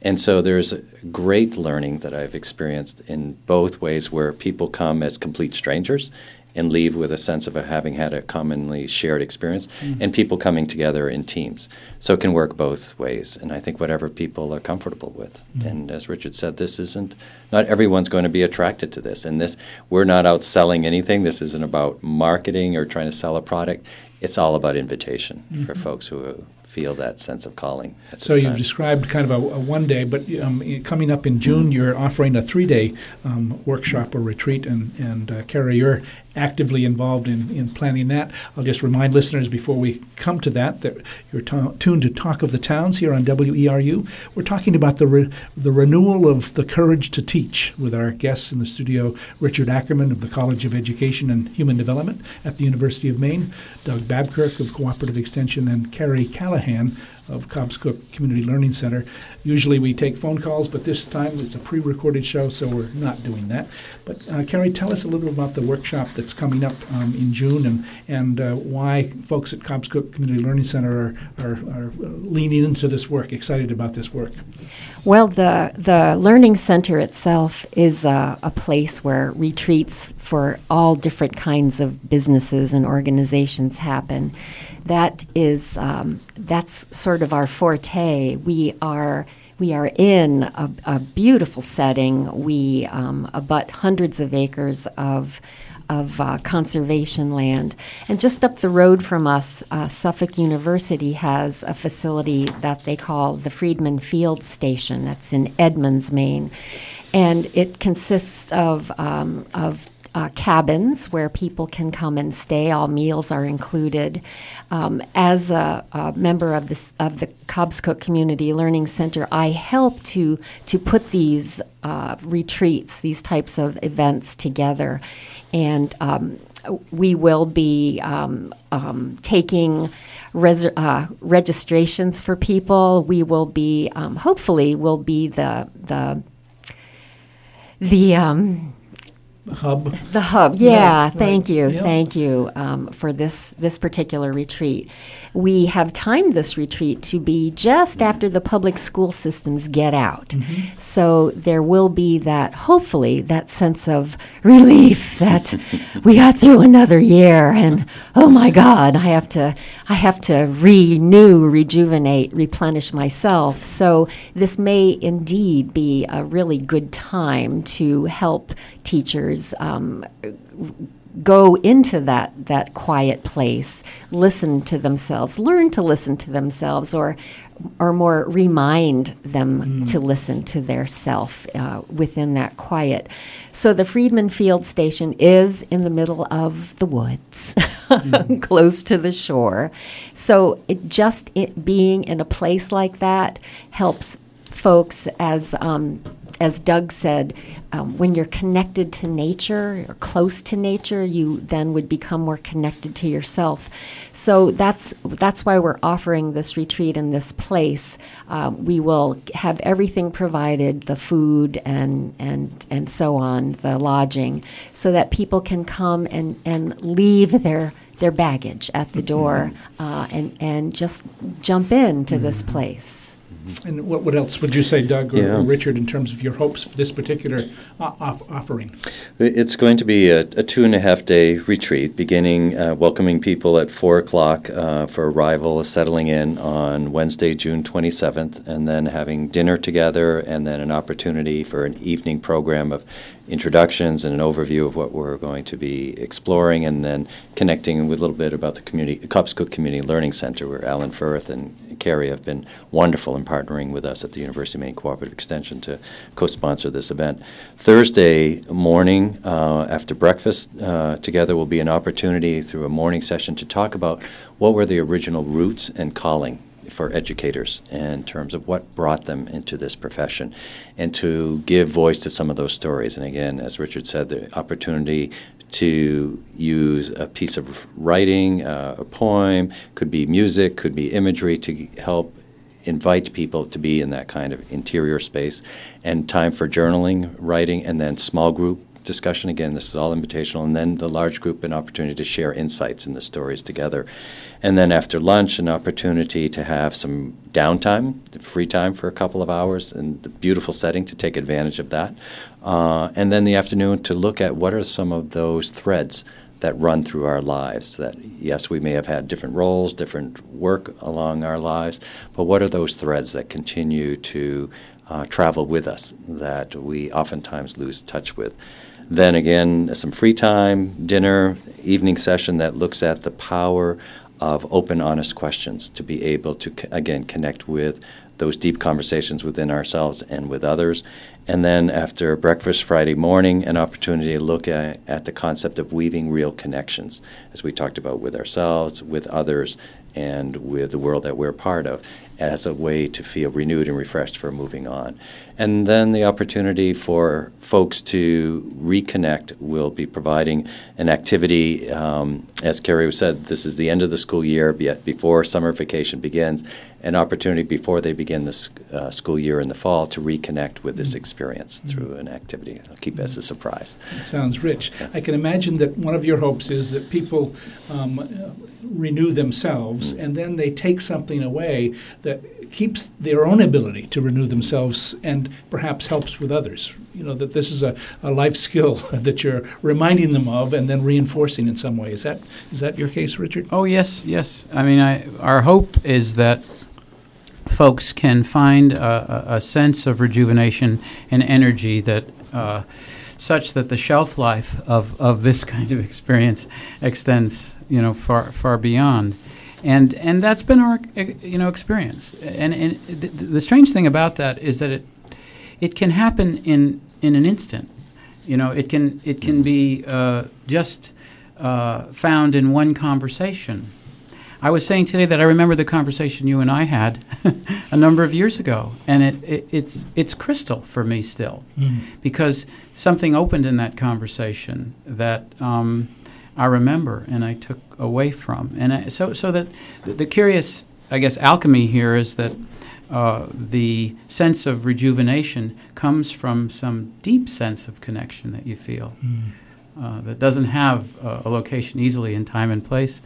And so there's great learning that I've experienced in both ways where people come as complete strangers and leave with a sense of having had a commonly shared experience, mm-hmm. and people coming together in teams. So it can work both ways, and I think whatever people are comfortable with. Mm-hmm. And as Richard said, this isn't not everyone's going to be attracted to this, and this we're not out selling anything. This isn't about marketing or trying to sell a product. It's all about invitation mm-hmm. for folks who feel that sense of calling. so you've described kind of a, a one day, but um, coming up in June, mm-hmm. you're offering a three day um, workshop or retreat, and and uh, Carrie, you're actively involved in, in planning that. I'll just remind listeners before we come to that that you're t- tuned to Talk of the Towns here on WERU. We're talking about the re- the renewal of the courage to teach with our guests in the studio, Richard Ackerman of the College of Education and Human Development at the University of Maine, Doug Babkirk of Cooperative Extension, and Carrie Callahan of Cobscook Community Learning Center. Usually we take phone calls, but this time it's a pre recorded show, so we're not doing that. But uh, Carrie, tell us a little bit about the workshop that's coming up um, in June and, and uh, why folks at Cobscook Community Learning Center are, are, are leaning into this work, excited about this work. Well, the, the Learning Center itself is a, a place where retreats for all different kinds of businesses and organizations happen that is um, that's sort of our forte. We are we are in a, a beautiful setting. We um, abut hundreds of acres of of uh, conservation land. And just up the road from us, uh, Suffolk University has a facility that they call the Friedman Field Station. That's in Edmunds, Maine. And it consists of, um, of uh, cabins where people can come and stay. All meals are included. Um, as a, a, member of this of the Cobscook Community Learning Center, I help to to put these uh, retreats, these types of events together, and um, we will be um, um taking. Res- uh, registrations for people. We will be, um, hopefully, will be the the the um, hub. The hub, yeah. yeah thank right. you, yep. thank you um, for this this particular retreat. We have timed this retreat to be just after the public school systems get out, mm-hmm. so there will be that hopefully that sense of relief that we got through another year, and oh my God, I have to I have to renew, rejuvenate, replenish myself. So this may indeed be a really good time to help teachers um, go into that that quiet place, listen to themselves, learn to listen to themselves, or or more remind them mm. to listen to their self uh, within that quiet. So the Friedman Field Station is in the middle of the woods, mm. close to the shore. So it just it being in a place like that helps folks as um, as Doug said, um, when you're connected to nature or close to nature, you then would become more connected to yourself. So that's that's why we're offering this retreat in this place. Um, we will have everything provided, the food and and and so on, the lodging, so that people can come and and leave their their baggage at the door mm-hmm. uh, and and just jump into mm-hmm. this place. And what, what else would you say, Doug or, yeah. or Richard, in terms of your hopes for this particular uh, off- offering? It's going to be a, a, two and a half day retreat, beginning uh, welcoming people at 4 o'clock uh, for arrival, settling in on Wednesday, June 27th, and then having dinner together, and then an opportunity for an evening program of introductions and an overview of what we're going to be exploring, and then connecting with a little bit about the community, Cobscook Community Learning Center, where Alan Firth and Carrie have been wonderful in partnering with us at the University of Maine Cooperative Extension to co-sponsor this event. Thursday morning, uh, after breakfast uh, together, will be an opportunity through a morning session to talk about what were the original roots and calling for educators in terms of what brought them into this profession and to give voice to some of those stories. And again, as Richard said, the opportunity to use a piece of writing, uh, a poem, could be music, could be imagery to help invite people to be in that kind of interior space, and time for journaling, writing, and then small group discussion. Again, this is all invitational, and then the large group an opportunity to share insights in the stories together. And then after lunch, an opportunity to have some downtime, free time for a couple of hours, and the beautiful setting to take advantage of that. Uh, and then the afternoon to look at what are some of those threads that run through our lives. That, yes, we may have had different roles, different work along our lives, but what are those threads that continue to uh, travel with us that we oftentimes lose touch with? Then again, some free time, dinner, evening session that looks at the power of open, honest questions to be able to, again, connect with those deep conversations within ourselves and with others. And then after breakfast Friday morning, an opportunity to look at, at the concept of weaving real connections, as we talked about with ourselves, with others, and with the world that we're part of as a way to feel renewed and refreshed for moving on. And then the opportunity for folks to reconnect will be providing an activity. Um, as Carrie said, this is the end of the school year, yet before summer vacation begins, an opportunity before they begin the uh, school year in the fall to reconnect with this mm-hmm. experience mm-hmm. through an activity. I'll keep it as a surprise. It sounds rich. I can imagine that one of your hopes is that people um, renew themselves and then they take something away that keeps their own ability to renew themselves and perhaps helps with others. You know, that this is a, a life skill that you're reminding them of and then reinforcing in some way. Is that is that your case, Richard? Oh, yes, yes. I mean, I, our hope is that folks can find a, a sense of rejuvenation and energy that uh, such that the shelf life of, of this kind of experience extends, you know, far far beyond and and that's been our you know experience. And and the, strange thing about that is that it it can happen in in an instant. You know, it can it can be uh, just uh, found in one conversation. I was saying today that I remember the conversation you and I had a number of years ago, and it, it, it's it's crystal for me still, because something opened in that conversation that um, I remember and I took away from, and I, so so that the, the curious, I guess, alchemy here is that uh, the sense of rejuvenation comes from some deep sense of connection that you feel uh, that doesn't have uh, a location easily in time and place.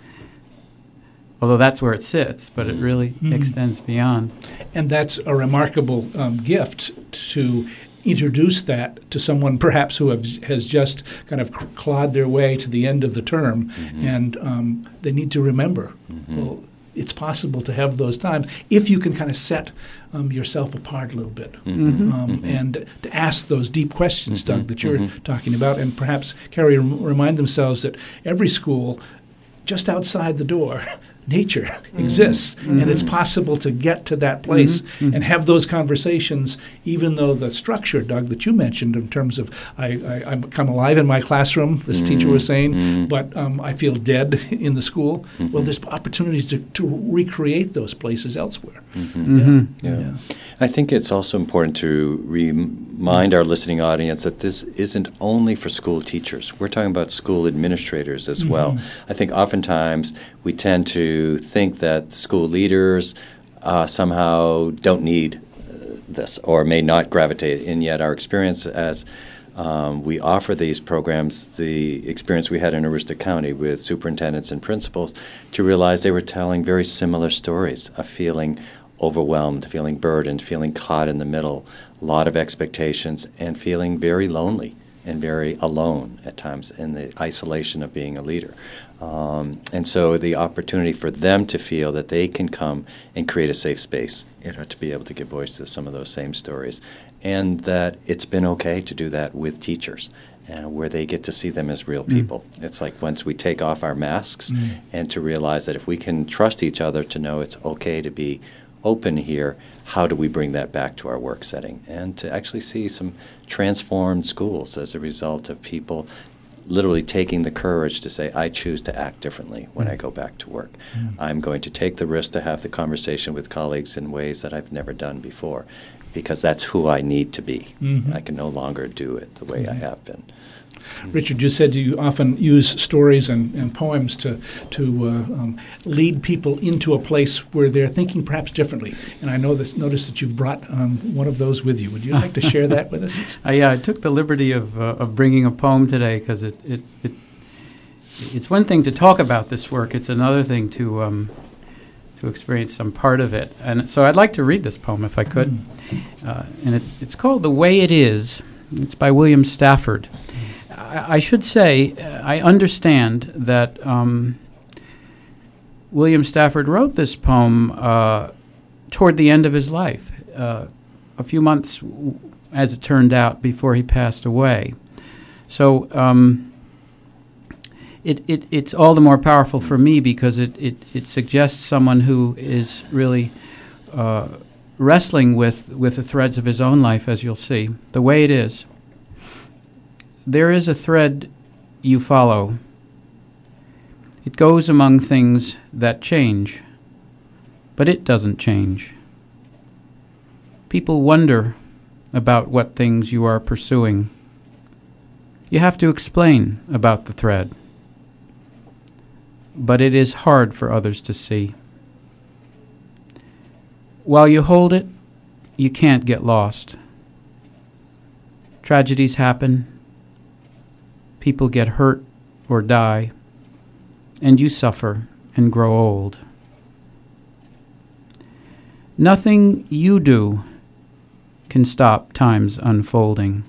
Although that's where it sits, but it really Mhm. extends beyond. And that's a remarkable um, gift to introduce that to someone perhaps who have, has just kind of clawed their way to the end of the term, and um, they need to remember. Well, it's possible to have those times if you can kind of set um, yourself apart a little bit um, and to ask those deep questions, Doug, that you're talking about, and perhaps Carrie remind themselves that every school, just outside the door, nature exists, mm-hmm. and it's mm-hmm. possible to get to that place mm-hmm. and have those conversations, even though the structure, Doug, that you mentioned in terms of I, I, I come alive in my classroom, this teacher was saying, but um, I feel dead in the school. Well, there's opportunities to, to recreate those places elsewhere. Mm-hmm. Yeah. Yeah. I think it's also important to remind our listening audience that this isn't only for school teachers. We're talking about school administrators as well. I think oftentimes we tend to think that school leaders uh, somehow don't need this or may not gravitate, and yet our experience as um, we offer these programs, the experience we had in Aroostook County with superintendents and principals, to realize they were telling very similar stories of feeling overwhelmed, feeling burdened, feeling caught in the middle, a lot of expectations, and feeling very lonely and very alone at times in the isolation of being a leader. Um, and so the opportunity for them to feel that they can come and create a safe space you know, to be able to give voice to some of those same stories, and that it's been okay to do that with teachers. Uh, where they get to see them as real people. It's like once we take off our masks and to realize that if we can trust each other to know it's okay to be open here, how do we bring that back to our work setting? And to actually see some transformed schools as a result of people literally taking the courage to say, I choose to act differently when I mm. go back to work. Mm. I'm going to take the risk to have the conversation with colleagues in ways that I've never done before because that's who I need to be. Mhm. I can no longer do it the way I mm-hmm. have been. Richard, you said you often use stories and, and poems to to uh, um, lead people into a place where they're thinking perhaps differently. And I know that notice that you've brought um, one of those with you. Would you like to share that with us? Uh, yeah, I took the liberty of, uh, of bringing a poem today because it, it, it, it's one thing to talk about this work, it's another thing to, um, to experience some part of it. And so I'd like to read this poem if I could. Uh, and it, it's called The Way It Is. It's by William Stafford. I, should say, uh, I understand that um, William Stafford wrote this poem uh, toward the end of his life, uh, a few months, as it turned out, before he passed away. So um, it, it, it's all the more powerful for me because it, it, it suggests someone who is really uh, wrestling with, with the threads of his own life, as you'll see, the way it is. There is a thread you follow. It goes among things that change, but it doesn't change. People wonder about what things you are pursuing. You have to explain about the thread, but it is hard for others to see. While you hold it, you can't get lost. Tragedies happen, people get hurt or die, and you suffer and grow old. Nothing you do can stop time's unfolding.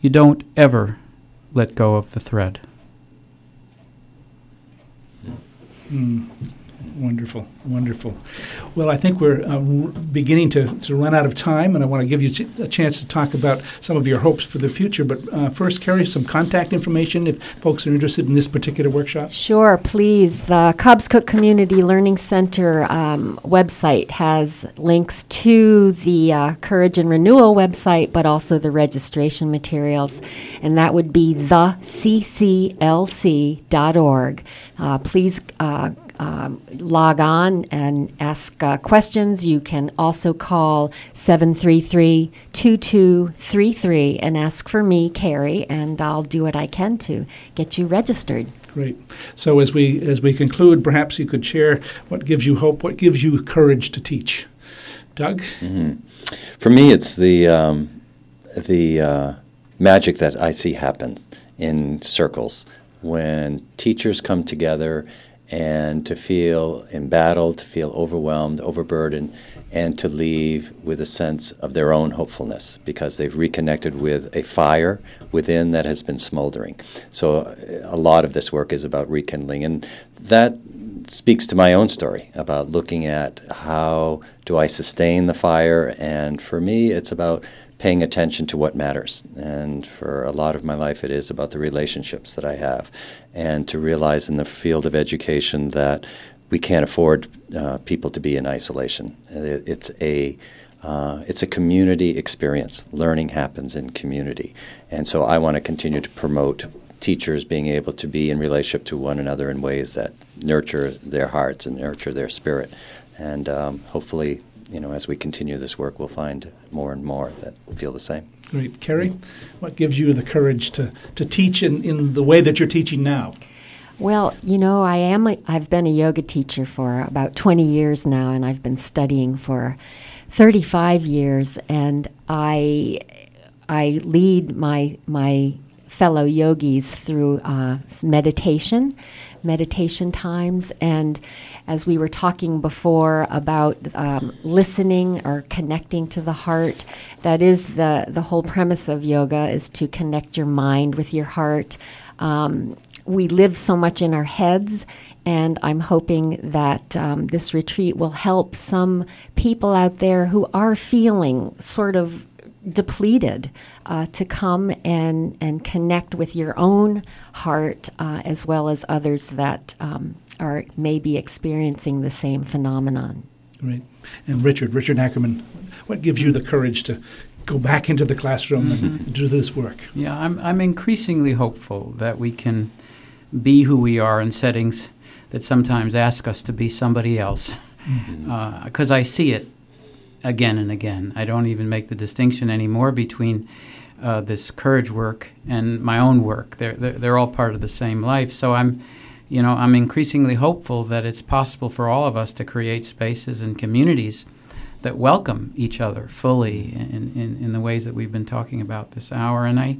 You don't ever let go of the thread. Hmm. Wonderful, wonderful. Well, I think we're uh, beginning to, to run out of time, and I want to give you a chance to talk about some of your hopes for the future. But uh, first, Carrie, some contact information if folks are interested in this particular workshop. Sure, please. The Cobscook Community Learning Center um, website has links to the uh, Courage and Renewal website, but also the registration materials, and that would be thecclc.org. Uh, please uh, um, log on and ask uh, questions. You can also call 733 2233 and ask for me, Carrie, and I'll do what I can to get you registered. Great. So as we as we conclude, perhaps you could share what gives you hope, what gives you courage to teach. Doug. Mm-hmm. For me, it's the um, the uh, magic that I see happen in circles when teachers come together and to feel embattled, to feel overwhelmed, overburdened, and to leave with a sense of their own hopefulness because they've reconnected with a fire within that has been smoldering. So, uh, a lot of this work is about rekindling, and that speaks to my own story about looking at how do I sustain the fire, and for me, it's about paying attention to what matters. And for a lot of my life, it is about the relationships that I have. And to realize in the field of education that we can't afford uh, people to be in isolation. It, it's a uh, it's a community experience. Learning happens in community, and so I want to continue to promote teachers being able to be in relationship to one another in ways that nurture their hearts and nurture their spirit, and um, hopefully you know, as we continue this work, we'll find more and more that feel the same. Great. Carrie, what gives you the courage to, to teach in, in the way that you're teaching now? Well, you know, I am a, I've been a yoga teacher for about 20 years now and I've been studying for 35 years and I I lead my my fellow yogis through uh, meditation, meditation times and as we were talking before about um, listening or connecting to the heart, that is the, the whole premise of yoga is to connect your mind with your heart. Um, we live so much in our heads, and I'm hoping that um, this retreat will help some people out there who are feeling sort of depleted uh, to come and, and connect with your own heart uh, as well as others that um, are maybe experiencing the same phenomenon. Right. And Richard, Richard Ackerman, what gives you the courage to go back into the classroom and mm-hmm. do this work? Yeah, I'm, I'm increasingly hopeful that we can be who we are in settings that sometimes ask us to be somebody else. Because mm-hmm. uh, I see it again and again. I don't even make the distinction anymore between uh, this courage work and my own work. They're, they're, they're all part of the same life. So I'm you know, I'm increasingly hopeful that it's possible for all of us to create spaces and communities that welcome each other fully in, in, in, the ways that we've been talking about this hour. And I,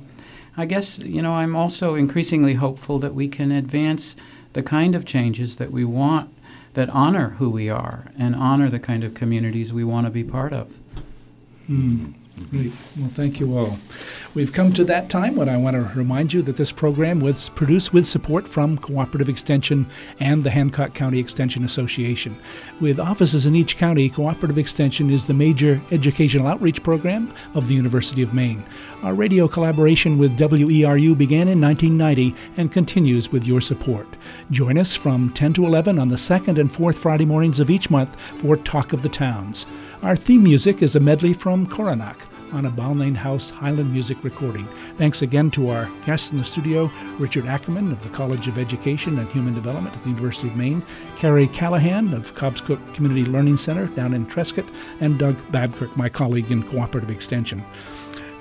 I guess, you know, I'm also increasingly hopeful that we can advance the kind of changes that we want that honor who we are and honor the kind of communities we want to be part of. Hmm. Great. Well, thank you all. We've come to that time when I want to remind you that this program was produced with support from Cooperative Extension and the Hancock County Extension Association. With offices in each county, Cooperative Extension is the major educational outreach program of the University of Maine. Our radio collaboration with WERU began in 1990 and continues with your support. Join us from 10 to 11 on the second and fourth Friday mornings of each month for Talk of the Towns. Our theme music is a medley from Coronach on a Balnain House Highland music recording. Thanks again to our guests in the studio, Richard Ackerman of the College of Education and Human Development at the University of Maine, Carrie Callahan of Cobscook Community Learning Center down in Trescott, and Doug Babkirk, my colleague in Cooperative Extension.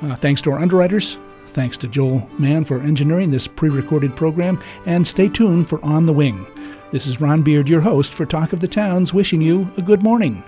Uh, thanks to our underwriters. Thanks to Joel Mann for engineering this pre recorded program, and stay tuned for On the Wing. This is Ron Beard, your host for Talk of the Towns, wishing you a good morning.